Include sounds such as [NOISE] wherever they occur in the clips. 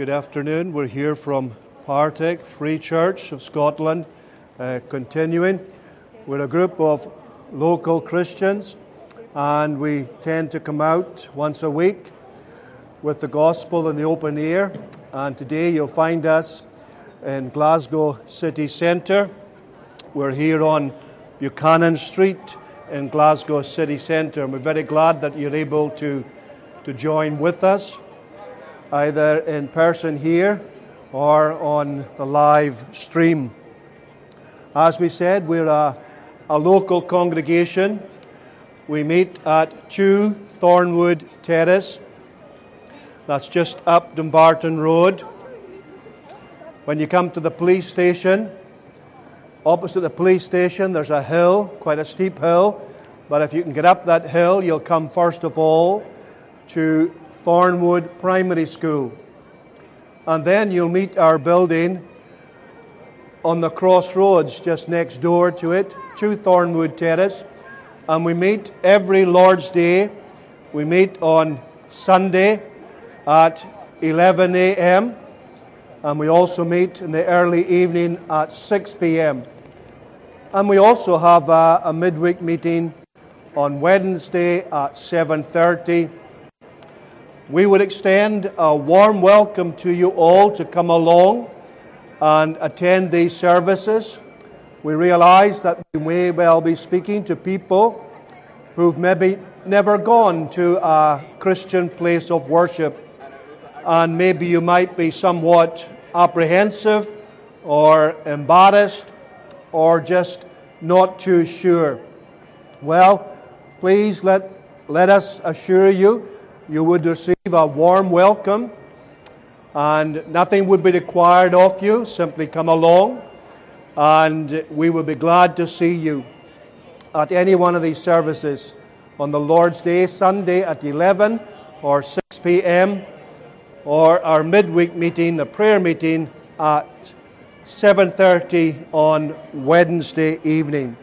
Good afternoon. We're here from Partick Free Church of Scotland, uh, continuing. We're a group of local Christians, and we tend to come out once a week with the gospel in the open air. And today you'll find us in Glasgow City Centre. We're here on Buchanan Street in Glasgow City Centre, and we're very glad that you're able to, to join with us either in person here or on the live stream. As we said, we're a, a local congregation. We meet at 2 Thornwood Terrace. That's just up Dumbarton Road. When you come to the police station, opposite the police station, there's a hill, quite a steep hill. But if you can get up that hill, you'll come first of all to Thornwood Primary School. And then you'll meet our building on the crossroads just next door to it, to Thornwood Terrace. And we meet every Lord's Day. We meet on Sunday at 11 a.m. And we also meet in the early evening at 6 p.m. And we also have a, a midweek meeting on Wednesday at 7:30 we would extend a warm welcome to you all to come along and attend these services. We realize that we may well be speaking to people who've maybe never gone to a Christian place of worship, and maybe you might be somewhat apprehensive or embarrassed or just not too sure. Well, please let, let us assure you you would receive a warm welcome, and nothing would be required of you. Simply come along, and we would be glad to see you at any one of these services on the Lord's Day, Sunday at 11 or 6 p.m., or our midweek meeting, the prayer meeting at 7:30 on Wednesday evening.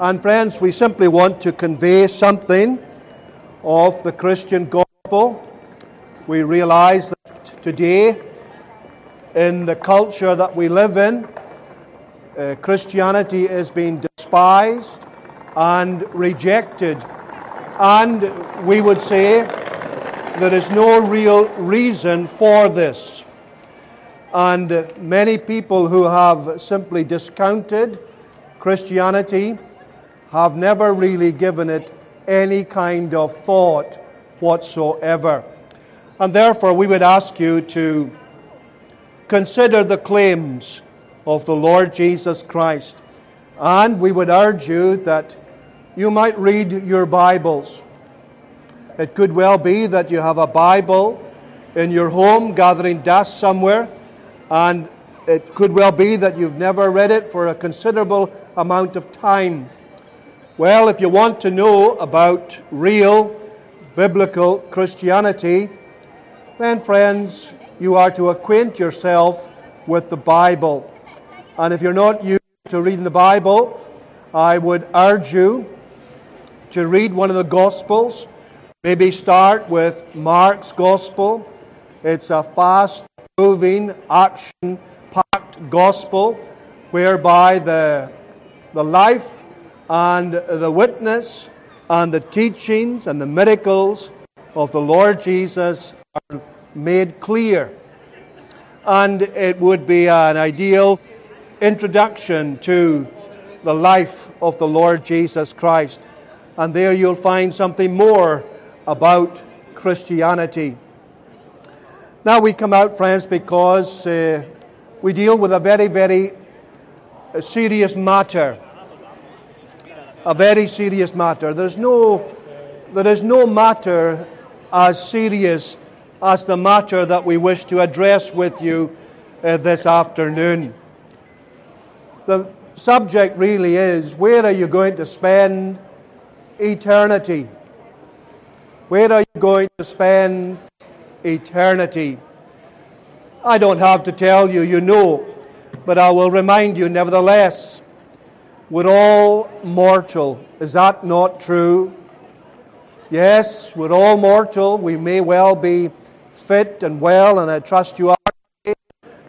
And friends, we simply want to convey something of the Christian gospel. We realize that today, in the culture that we live in, uh, Christianity is being despised and rejected. And we would say there is no real reason for this. And many people who have simply discounted Christianity have never really given it any kind of thought whatsoever. And therefore, we would ask you to consider the claims of the Lord Jesus Christ. And we would urge you that you might read your Bibles. It could well be that you have a Bible in your home gathering dust somewhere, and it could well be that you've never read it for a considerable amount of time. Well, if you want to know about real biblical Christianity, then, friends, you are to acquaint yourself with the Bible. And if you're not used to reading the Bible, I would urge you to read one of the Gospels. Maybe start with Mark's Gospel. It's a fast moving, action packed Gospel whereby the, the life and the witness and the teachings and the miracles of the Lord Jesus are made clear. And it would be an ideal introduction to the life of the Lord Jesus Christ. And there you'll find something more about Christianity. Now we come out, friends, because uh, we deal with a very, very serious matter a very serious matter. There's no, there is no matter as serious as the matter that we wish to address with you uh, this afternoon. The subject really is where are you going to spend eternity? Where are you going to spend eternity? I don't have to tell you, you know, but I will remind you nevertheless. We're all mortal. Is that not true? Yes, we're all mortal. We may well be fit and well, and I trust you are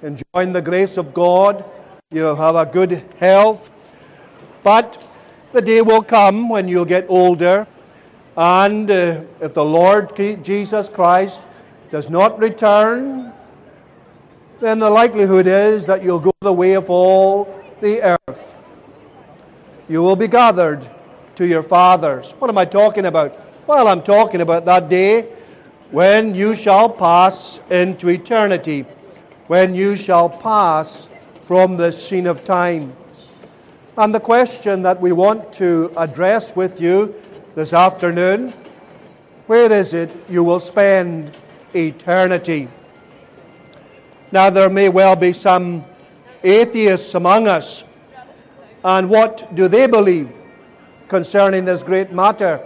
enjoying the grace of God. You have a good health. But the day will come when you'll get older, and uh, if the Lord Jesus Christ does not return, then the likelihood is that you'll go the way of all the earth. You will be gathered to your fathers. What am I talking about? Well, I'm talking about that day when you shall pass into eternity, when you shall pass from the scene of time. And the question that we want to address with you this afternoon where is it you will spend eternity? Now, there may well be some atheists among us. And what do they believe concerning this great matter?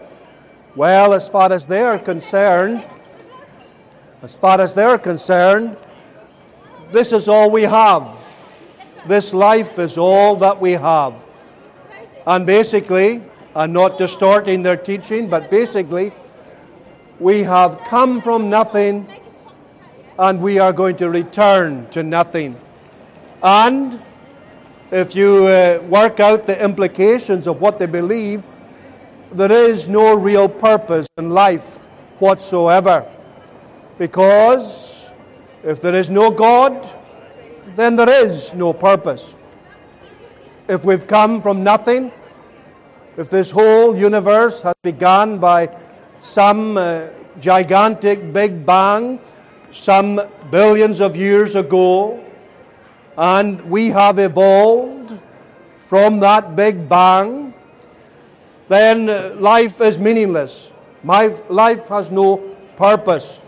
Well, as far as they are concerned, as far as they're concerned, this is all we have. This life is all that we have. And basically, I'm not distorting their teaching, but basically, we have come from nothing and we are going to return to nothing. And if you uh, work out the implications of what they believe, there is no real purpose in life whatsoever. Because if there is no God, then there is no purpose. If we've come from nothing, if this whole universe has begun by some uh, gigantic big bang, some billions of years ago, and we have evolved from that big bang, then uh, life is meaningless. My life has no purpose.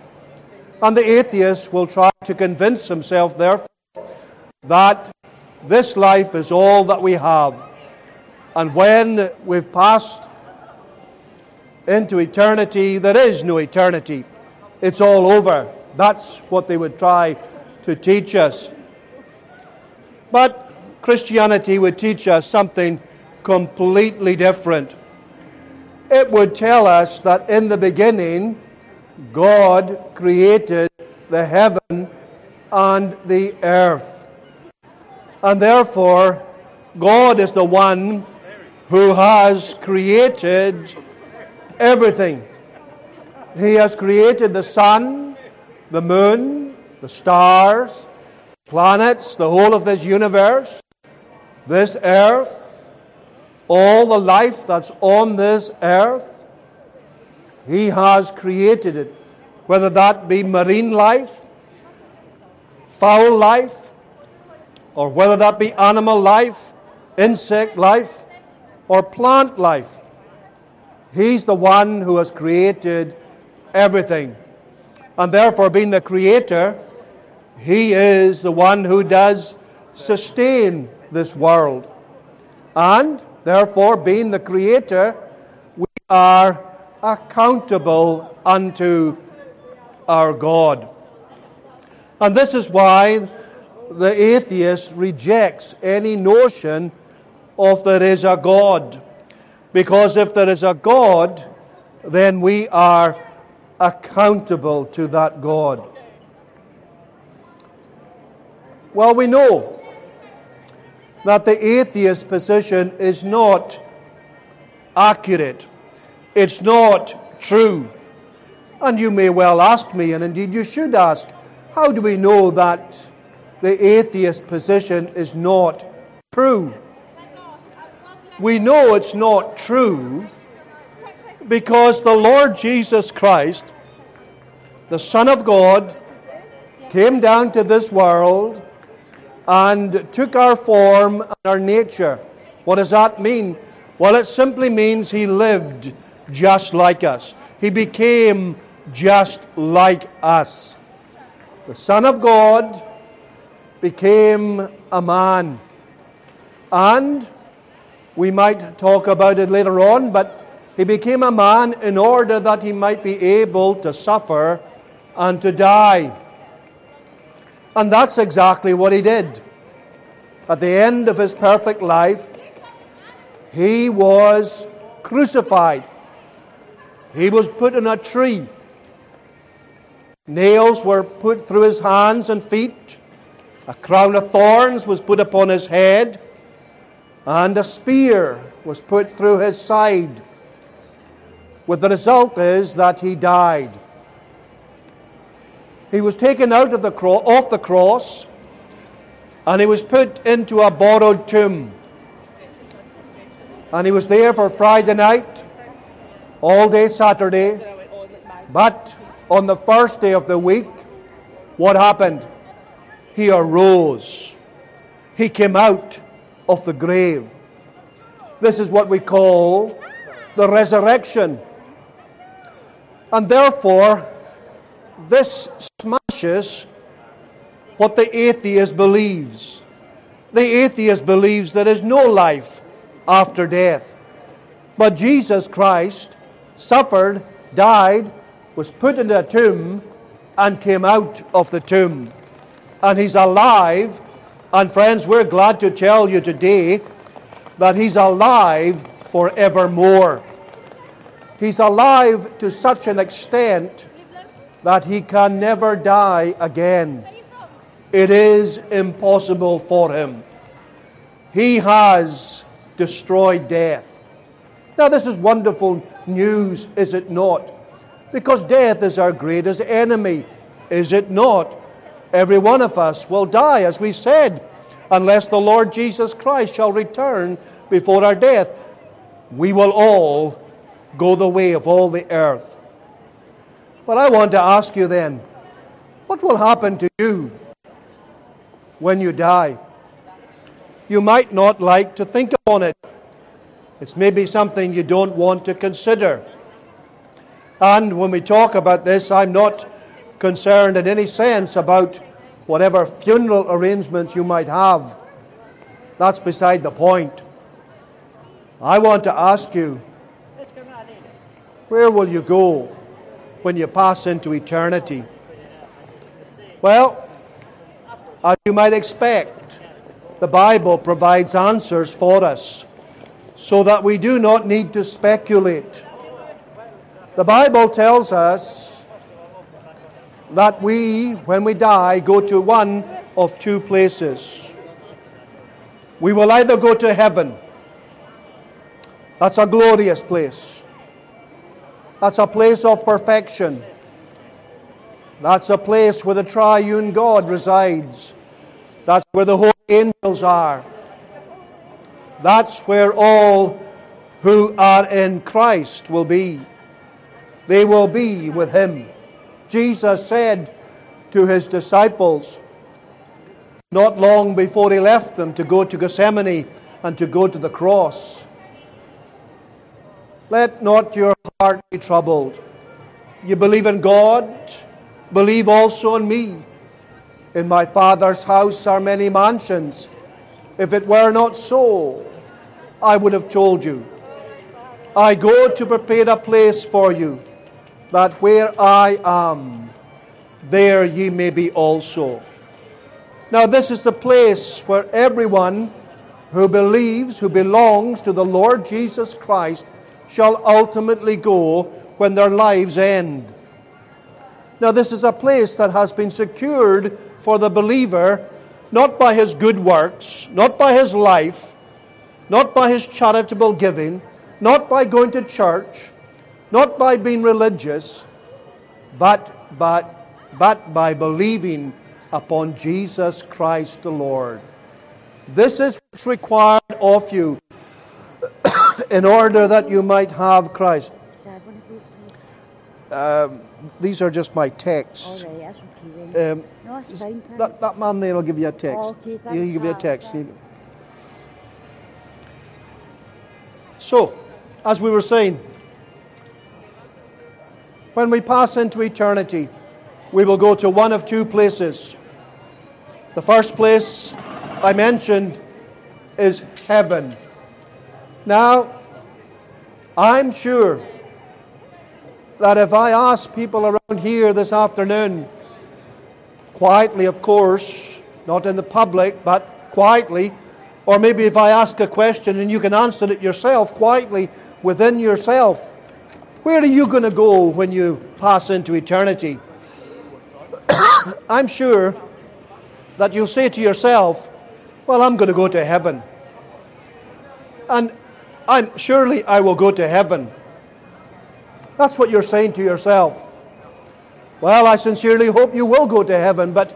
And the atheist will try to convince himself, therefore, that this life is all that we have. And when we've passed into eternity, there is no eternity. It's all over. That's what they would try to teach us. But Christianity would teach us something completely different. It would tell us that in the beginning, God created the heaven and the earth. And therefore, God is the one who has created everything. He has created the sun, the moon, the stars, planets, the whole of this universe, this earth, all the life that's on this earth. He has created it, whether that be marine life, fowl life, or whether that be animal life, insect life, or plant life. He's the one who has created everything. And therefore, being the creator, he is the one who does sustain this world. And therefore, being the creator, we are accountable unto our God. And this is why the atheist rejects any notion of there is a God. Because if there is a God, then we are accountable to that God? Well, we know that the atheist position is not accurate, it's not true. And you may well ask me, and indeed you should ask, how do we know that the atheist position is not true? We know it's not true because the Lord Jesus Christ, the Son of God, came down to this world and took our form and our nature. What does that mean? Well, it simply means he lived just like us. He became just like us. The Son of God became a man. And we might talk about it later on, but he became a man in order that he might be able to suffer and to die. And that's exactly what he did. At the end of his perfect life, he was crucified. He was put in a tree. Nails were put through his hands and feet. A crown of thorns was put upon his head. And a spear was put through his side. With the result is that he died. He was taken out of the cro- off the cross and he was put into a borrowed tomb. And he was there for Friday night, all day Saturday. But on the first day of the week, what happened? He arose. He came out of the grave. This is what we call the resurrection. And therefore, this smashes what the atheist believes. The atheist believes there is no life after death. But Jesus Christ suffered, died, was put into a tomb, and came out of the tomb. And he's alive. And friends, we're glad to tell you today that he's alive forevermore. He's alive to such an extent that he can never die again. It is impossible for him. He has destroyed death. Now, this is wonderful news, is it not? Because death is our greatest enemy, is it not? Every one of us will die, as we said, unless the Lord Jesus Christ shall return before our death. We will all go the way of all the earth. But I want to ask you then, what will happen to you when you die? You might not like to think upon it. It's maybe something you don't want to consider. And when we talk about this, I'm not concerned in any sense about whatever funeral arrangements you might have. That's beside the point. I want to ask you where will you go when you pass into eternity? Well, as you might expect, the Bible provides answers for us so that we do not need to speculate. The Bible tells us that we, when we die, go to one of two places. We will either go to heaven, that's a glorious place, that's a place of perfection, that's a place where the triune God resides, that's where the holy angels are, that's where all who are in Christ will be. They will be with Him. Jesus said to His disciples, not long before He left them to go to Gethsemane and to go to the cross, let not your heart be troubled. You believe in God, believe also in me. In my Father's house are many mansions. If it were not so, I would have told you. I go to prepare a place for you, that where I am, there ye may be also. Now, this is the place where everyone who believes, who belongs to the Lord Jesus Christ, shall ultimately go when their lives end. Now, this is a place that has been secured for the believer not by his good works, not by his life, not by his charitable giving, not by going to church, not by being religious, but, but, but by believing upon Jesus Christ the Lord. This is what's required of you in order that you might have Christ. Um, these are just my texts. All right, that's okay then. Um, no, it's fine. that, that man there will give you a text. Okay, thanks, He'll give you a text. So, as we were saying, when we pass into eternity, we will go to one of two places. The first place I mentioned is heaven. Now, I'm sure that if I ask people around here this afternoon, quietly, of course, not in the public, but quietly, or maybe if I ask a question and you can answer it yourself quietly within yourself, where are you going to go when you pass into eternity? [COUGHS] I'm sure that you'll say to yourself, Well, I'm going to go to heaven. And I'm, surely I will go to heaven. That's what you're saying to yourself. Well, I sincerely hope you will go to heaven, but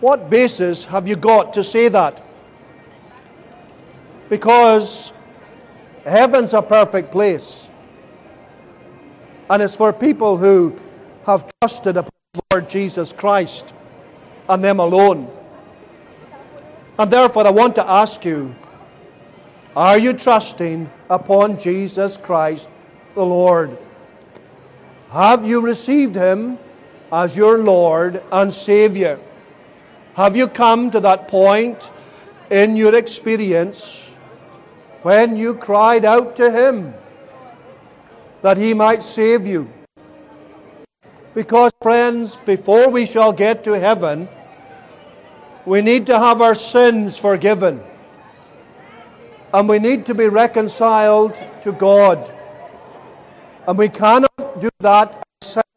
what basis have you got to say that? Because heaven's a perfect place. And it's for people who have trusted upon the Lord Jesus Christ and them alone. And therefore, I want to ask you are you trusting upon Jesus Christ the Lord? Have you received Him as your Lord and Savior? Have you come to that point in your experience when you cried out to Him that He might save you? Because, friends, before we shall get to heaven, we need to have our sins forgiven. And we need to be reconciled to God. And we cannot do that ourselves.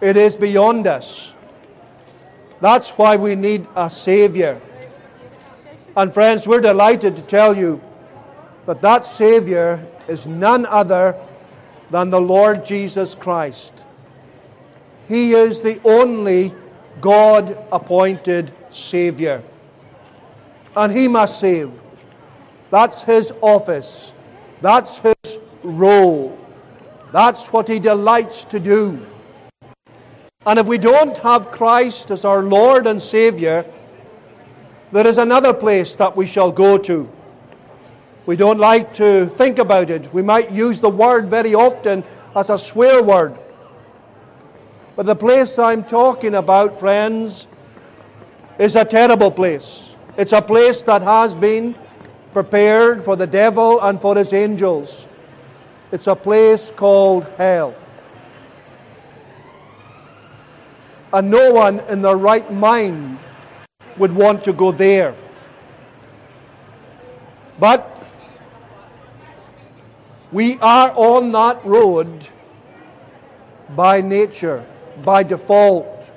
It is beyond us. That's why we need a Savior. And friends, we're delighted to tell you that that Savior is none other than the Lord Jesus Christ. He is the only God appointed Savior. And He must save. That's His office, that's His role, that's what He delights to do. And if we don't have Christ as our Lord and Savior, there is another place that we shall go to. We don't like to think about it. We might use the word very often as a swear word. But the place I'm talking about, friends, is a terrible place. It's a place that has been prepared for the devil and for his angels. It's a place called hell. And no one in their right mind would want to go there. But we are on that road by nature, by default.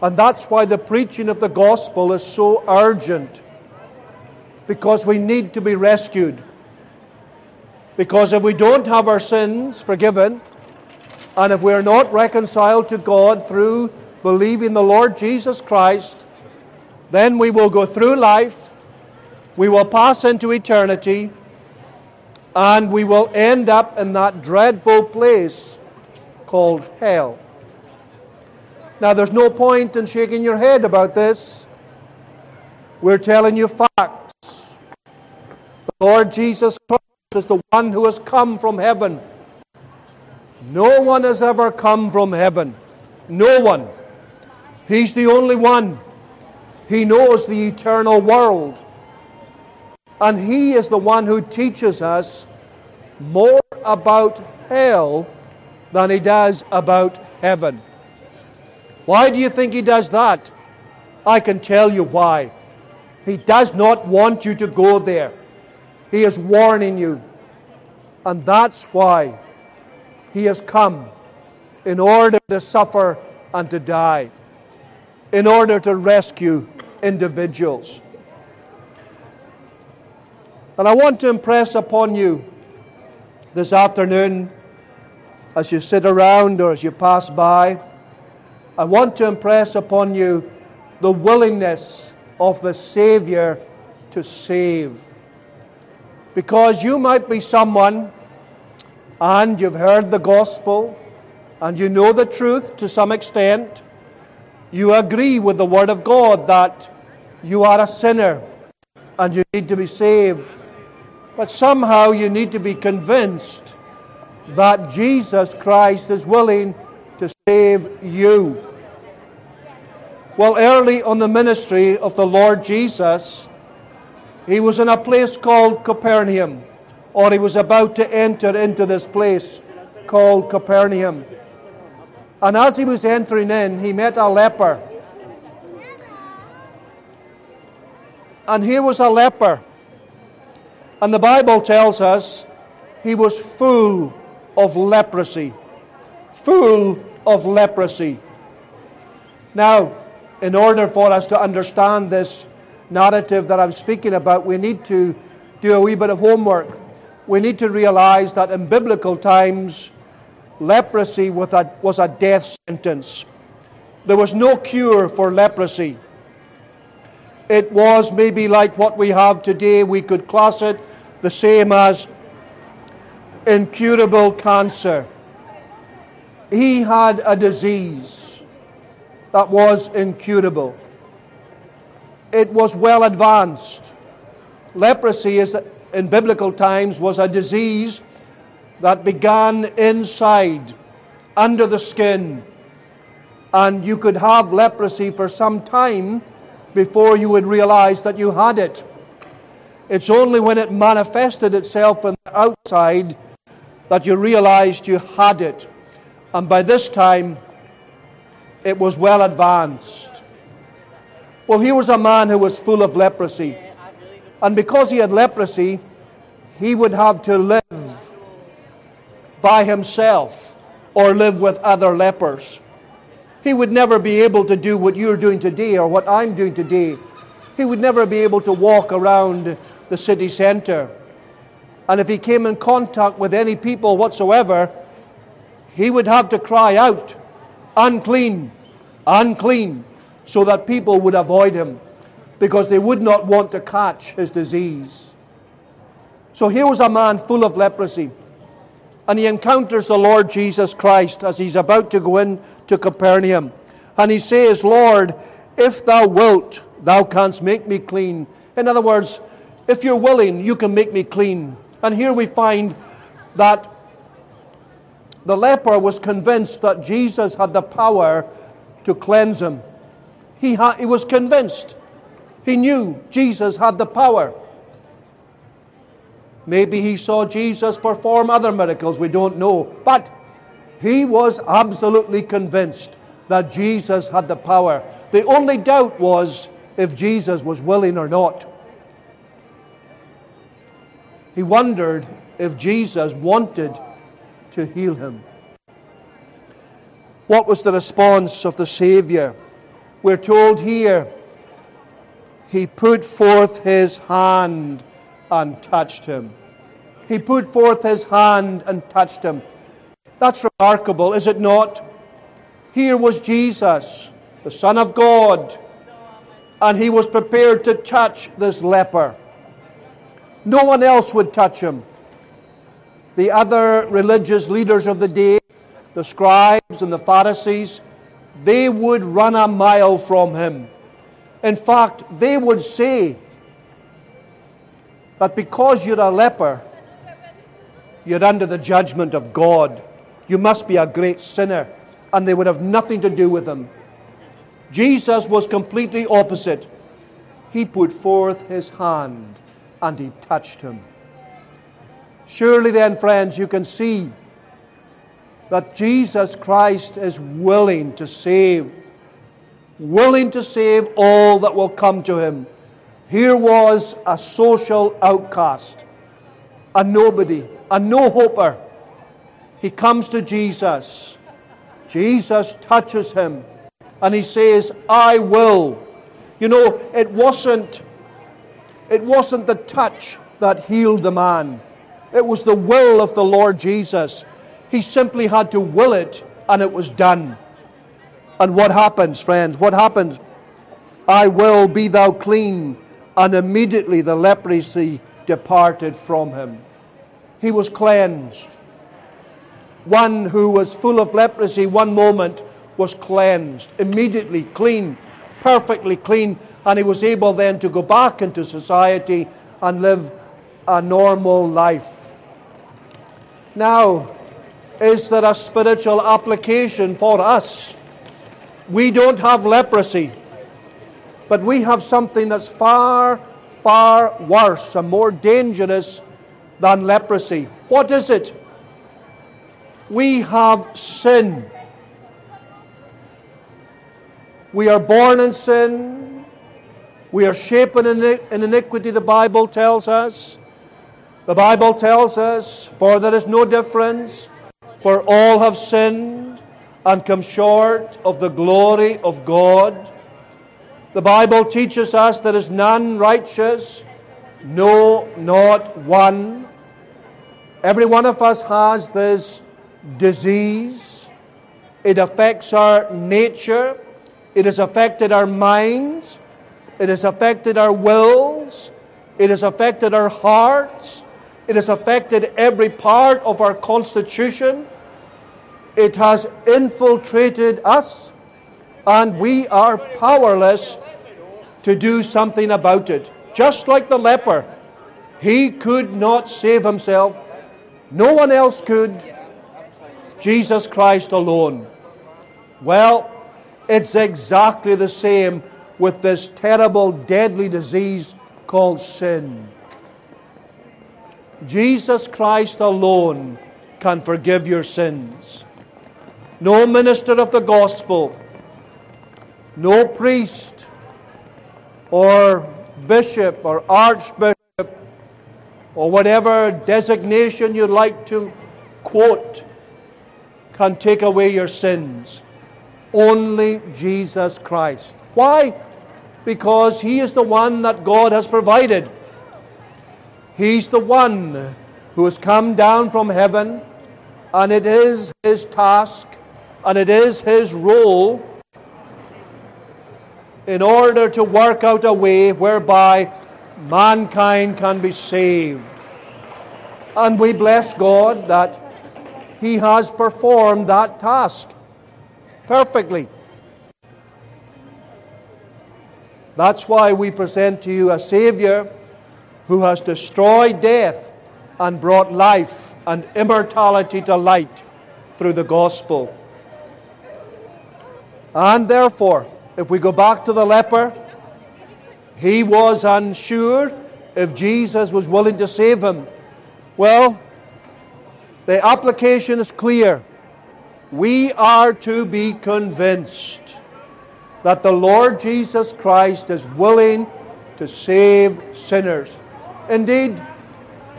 And that's why the preaching of the gospel is so urgent. Because we need to be rescued. Because if we don't have our sins forgiven, and if we are not reconciled to God through believing the Lord Jesus Christ, then we will go through life, we will pass into eternity, and we will end up in that dreadful place called hell. Now, there's no point in shaking your head about this. We're telling you facts. The Lord Jesus Christ is the one who has come from heaven no one has ever come from heaven. No one. He's the only one. He knows the eternal world. And He is the one who teaches us more about hell than He does about heaven. Why do you think He does that? I can tell you why. He does not want you to go there. He is warning you. And that's why he has come in order to suffer and to die, in order to rescue individuals. And I want to impress upon you this afternoon, as you sit around or as you pass by, I want to impress upon you the willingness of the Savior to save. Because you might be someone and you've heard the gospel and you know the truth to some extent, you agree with the Word of God that you are a sinner and you need to be saved. But somehow you need to be convinced that Jesus Christ is willing to save you. Well, early on the ministry of the Lord Jesus, he was in a place called Capernaum or he was about to enter into this place called Capernaum. And as he was entering in, he met a leper. And here was a leper. And the Bible tells us he was full of leprosy. Full of leprosy. Now, in order for us to understand this narrative that I'm speaking about, we need to do a wee bit of homework. We need to realize that in biblical times, leprosy was a death sentence. There was no cure for leprosy. It was maybe like what we have today. We could class it the same as incurable cancer. He had a disease that was incurable. It was well advanced. Leprosy is, in biblical times was a disease that began inside, under the skin. And you could have leprosy for some time before you would realize that you had it. It's only when it manifested itself from the outside that you realized you had it. And by this time, it was well advanced. Well, here was a man who was full of leprosy. And because he had leprosy, he would have to live by himself or live with other lepers. He would never be able to do what you're doing today or what I'm doing today. He would never be able to walk around the city center and if he came in contact with any people whatsoever, he would have to cry out, unclean, unclean, so that people would avoid him because they would not want to catch his disease. So here was a man full of leprosy, and he encounters the Lord Jesus Christ as he's about to go in to Capernaum. And he says, Lord, if thou wilt, thou canst make me clean. In other words, if you're willing, you can make me clean. And here we find that the leper was convinced that Jesus had the power to cleanse him. He, ha- he was convinced. He knew Jesus had the power. Maybe he saw Jesus perform other miracles, we don't know. But he was absolutely convinced that Jesus had the power. The only doubt was if Jesus was willing or not. He wondered if Jesus wanted to heal him. What was the response of the Savior? We're told here, He put forth His hand and touched him. He put forth His hand and touched him. That's remarkable, is it not? Here was Jesus, the Son of God, and He was prepared to touch this leper. No one else would touch him. The other religious leaders of the day, the scribes and the Pharisees, they would run a mile from him. In fact, they would say that because you're a leper, you're under the judgment of God. You must be a great sinner. And they would have nothing to do with him. Jesus was completely opposite. He put forth his hand and he touched him. Surely, then, friends, you can see that Jesus Christ is willing to save, willing to save all that will come to him. Here was a social outcast, a nobody, a no hoper. He comes to Jesus. Jesus touches him and he says, I will. You know, it wasn't it wasn't the touch that healed the man, it was the will of the Lord Jesus. He simply had to will it, and it was done. And what happens, friends? What happens? I will be thou clean. And immediately the leprosy departed from him. He was cleansed. One who was full of leprosy one moment was cleansed, immediately clean, perfectly clean, and he was able then to go back into society and live a normal life. Now, is there a spiritual application for us? We don't have leprosy, but we have something that's far, far worse and more dangerous than leprosy. What is it? We have sin. We are born in sin. We are shapen in iniquity, the Bible tells us. The Bible tells us, For there is no difference, for all have sinned and come short of the glory of God. The Bible teaches us there is none righteous, no, not one. Every one of us has this disease. It affects our nature. It has affected our minds. It has affected our wills. It has affected our hearts. It has affected every part of our constitution. It has infiltrated us, and we are powerless to do something about it. Just like the leper, he could not save himself, no one else could. Jesus Christ alone. Well, it's exactly the same with this terrible, deadly disease called sin. Jesus Christ alone can forgive your sins. No minister of the gospel, no priest or bishop or archbishop or whatever designation you like to quote can take away your sins. Only Jesus Christ. Why? Because He is the one that God has provided. He's the one who has come down from heaven, and it is His task and it is His role in order to work out a way whereby mankind can be saved. And we bless God that He has performed that task perfectly. That's why we present to you a Savior who has destroyed death and brought life and immortality to light through the gospel. And therefore, if we go back to the leper, he was unsure if Jesus was willing to save him. Well, the application is clear. We are to be convinced that the Lord Jesus Christ is willing to save sinners. Indeed,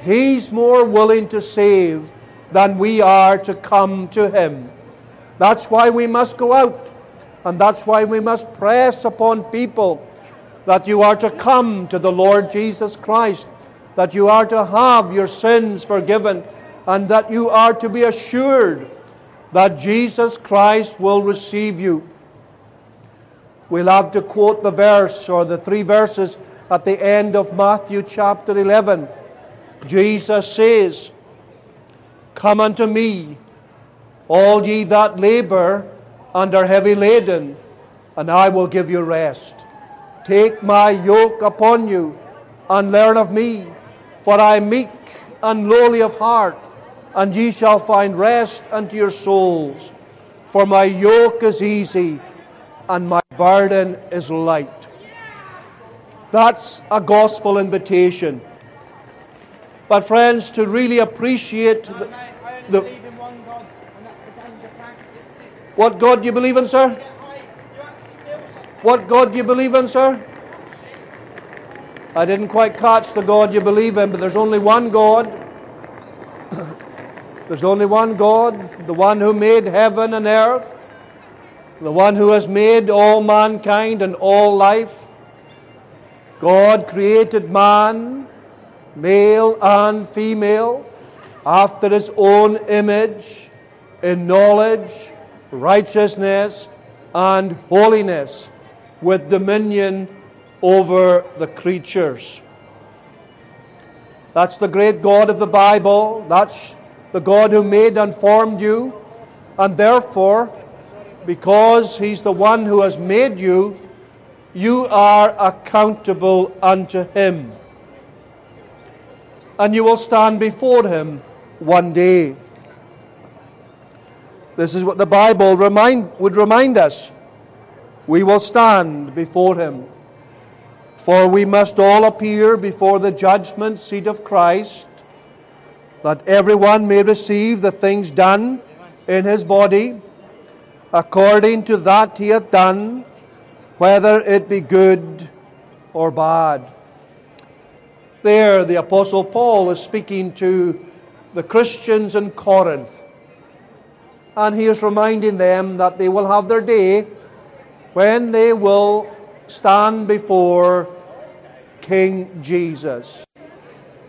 He's more willing to save than we are to come to Him. That's why we must go out, and that's why we must press upon people that you are to come to the Lord Jesus Christ, that you are to have your sins forgiven, and that you are to be assured that Jesus Christ will receive you. We love to quote the verse or the three verses at the end of Matthew chapter 11. Jesus says, Come unto me, all ye that labor and are heavy laden, and I will give you rest. Take my yoke upon you and learn of me, for I am meek and lowly of heart, and ye shall find rest unto your souls. For my yoke is easy and my burden is light. That's a gospel invitation. But, friends, to really appreciate the, the what God do you believe in, sir? What God do you believe in, sir? I didn't quite catch the God you believe in, but there's only one God. [COUGHS] there's only one God, the one who made heaven and earth, the one who has made all mankind and all life. God created man, male and female, after his own image, in knowledge, righteousness, and holiness with dominion over the creatures. That's the great God of the Bible. That's the God who made and formed you. And therefore, because He's the one who has made you, you are accountable unto Him. And you will stand before Him one day. This is what the Bible remind, would remind us we will stand before him. For we must all appear before the judgment seat of Christ, that everyone may receive the things done in his body, according to that he hath done, whether it be good or bad. There, the Apostle Paul is speaking to the Christians in Corinth. And he is reminding them that they will have their day when they will stand before King Jesus.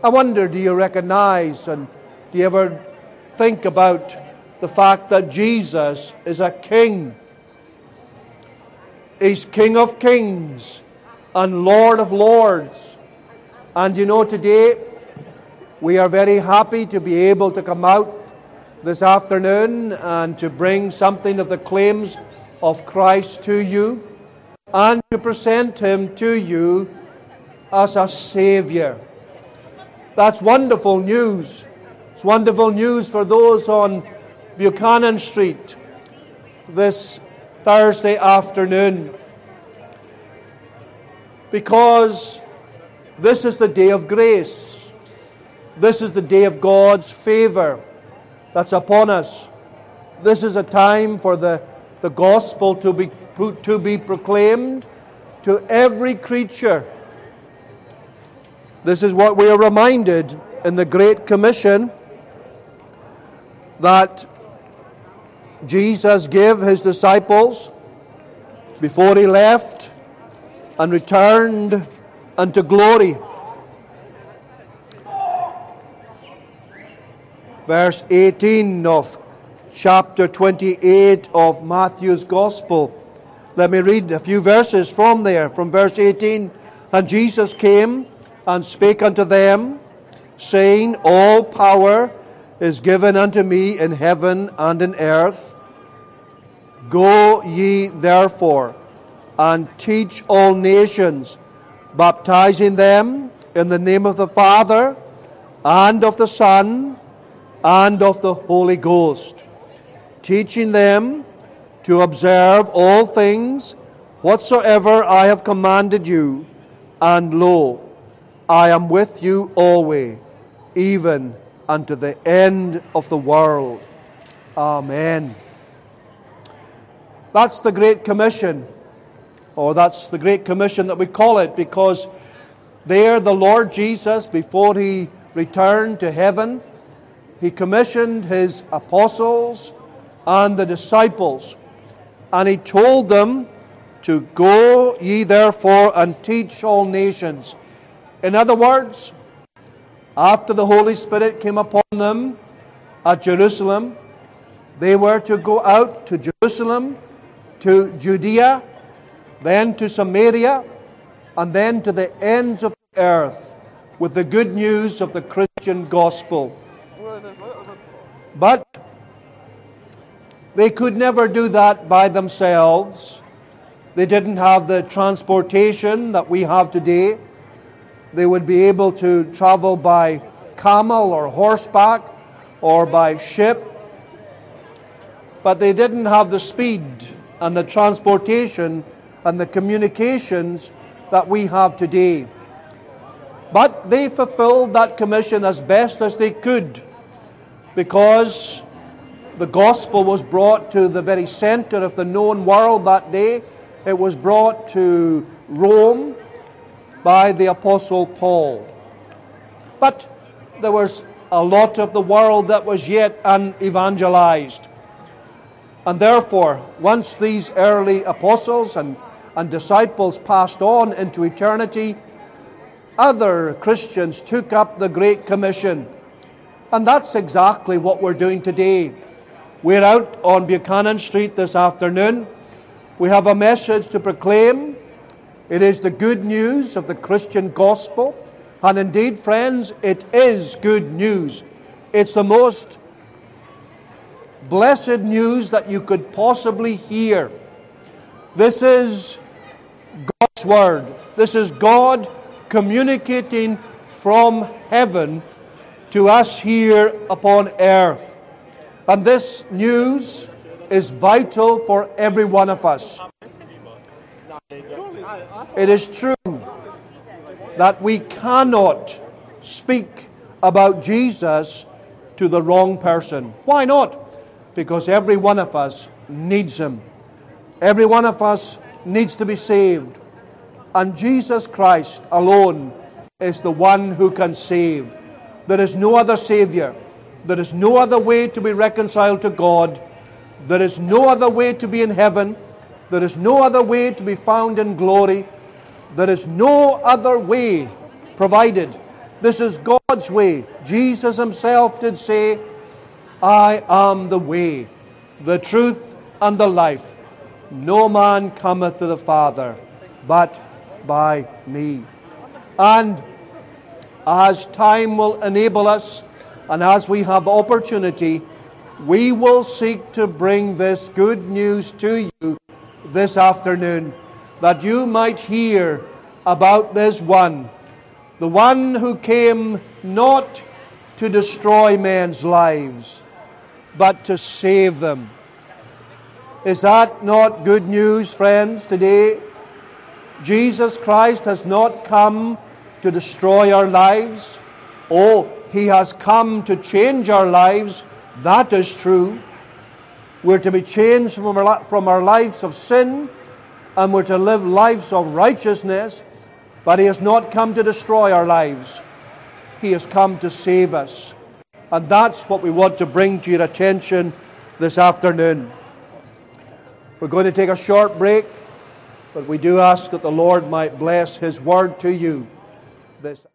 I wonder, do you recognize and do you ever think about the fact that Jesus is a king? He's King of kings and Lord of lords. And you know, today we are very happy to be able to come out this afternoon and to bring something of the claims of Christ to you and to present him to you as a Savior. That's wonderful news. It's wonderful news for those on Buchanan Street this Thursday afternoon because this is the day of grace. This is the day of God's favor that's upon us. This is a time for the, the gospel to be, to be proclaimed to every creature. This is what we are reminded in the Great Commission that Jesus gave his disciples before he left and returned unto glory. Verse 18 of chapter 28 of Matthew's Gospel. Let me read a few verses from there, from verse 18. And Jesus came and spake unto them, saying, All power is given unto me in heaven and in earth. Go ye therefore and teach all nations, baptizing them in the name of the Father and of the Son and of the Holy Ghost, teaching them to observe all things whatsoever I have commanded you, and lo, I am with you always, even unto the end of the world. Amen. That's the Great Commission, or that's the Great Commission that we call it, because there the Lord Jesus, before he returned to heaven, he commissioned his apostles and the disciples, and he told them to go ye therefore and teach all nations. In other words, after the Holy Spirit came upon them at Jerusalem, they were to go out to Jerusalem to Judea, then to Samaria, and then to the ends of the earth with the good news of the Christian gospel. But they could never do that by themselves. They didn't have the transportation that we have today. They would be able to travel by camel or horseback or by ship. But they didn't have the speed and the transportation and the communications that we have today. But they fulfilled that commission as best as they could because the gospel was brought to the very center of the known world that day. It was brought to Rome by the Apostle Paul. But there was a lot of the world that was yet unevangelized. And therefore, once these early apostles and, and disciples passed on into eternity, other Christians took up the Great Commission. And that's exactly what we're doing today. We're out on Buchanan Street this afternoon. We have a message to proclaim. It is the good news of the Christian gospel. And indeed, friends, it is good news. It's the most blessed news that you could possibly hear. This is God's Word. This is God communicating from heaven to us here upon earth. And this news is vital for every one of us. It is true that we cannot speak about Jesus to the wrong person. Why not? because every one of us needs Him. Every one of us needs to be saved. And Jesus Christ alone is the one who can save. There is no other Savior. There is no other way to be reconciled to God There is no other way to be in heaven. There is no other way to be found in glory. There is no other way provided. This is God's way. Jesus himself did say, I am the way, the truth, and the life. No man cometh to the Father but by me. And as time will enable us, and as we have opportunity, we will seek to bring this good news to you this afternoon, that you might hear about this one, the one who came not to destroy men's lives, but to save them. Is that not good news, friends, today? Jesus Christ has not come to destroy our lives. Oh, He has come to change our lives. That is true. We're to be changed from our, from our lives of sin and we're to live lives of righteousness. But He has not come to destroy our lives, He has come to save us. And that's what we want to bring to your attention this afternoon. We're going to take a short break, but we do ask that the Lord might bless His word to you this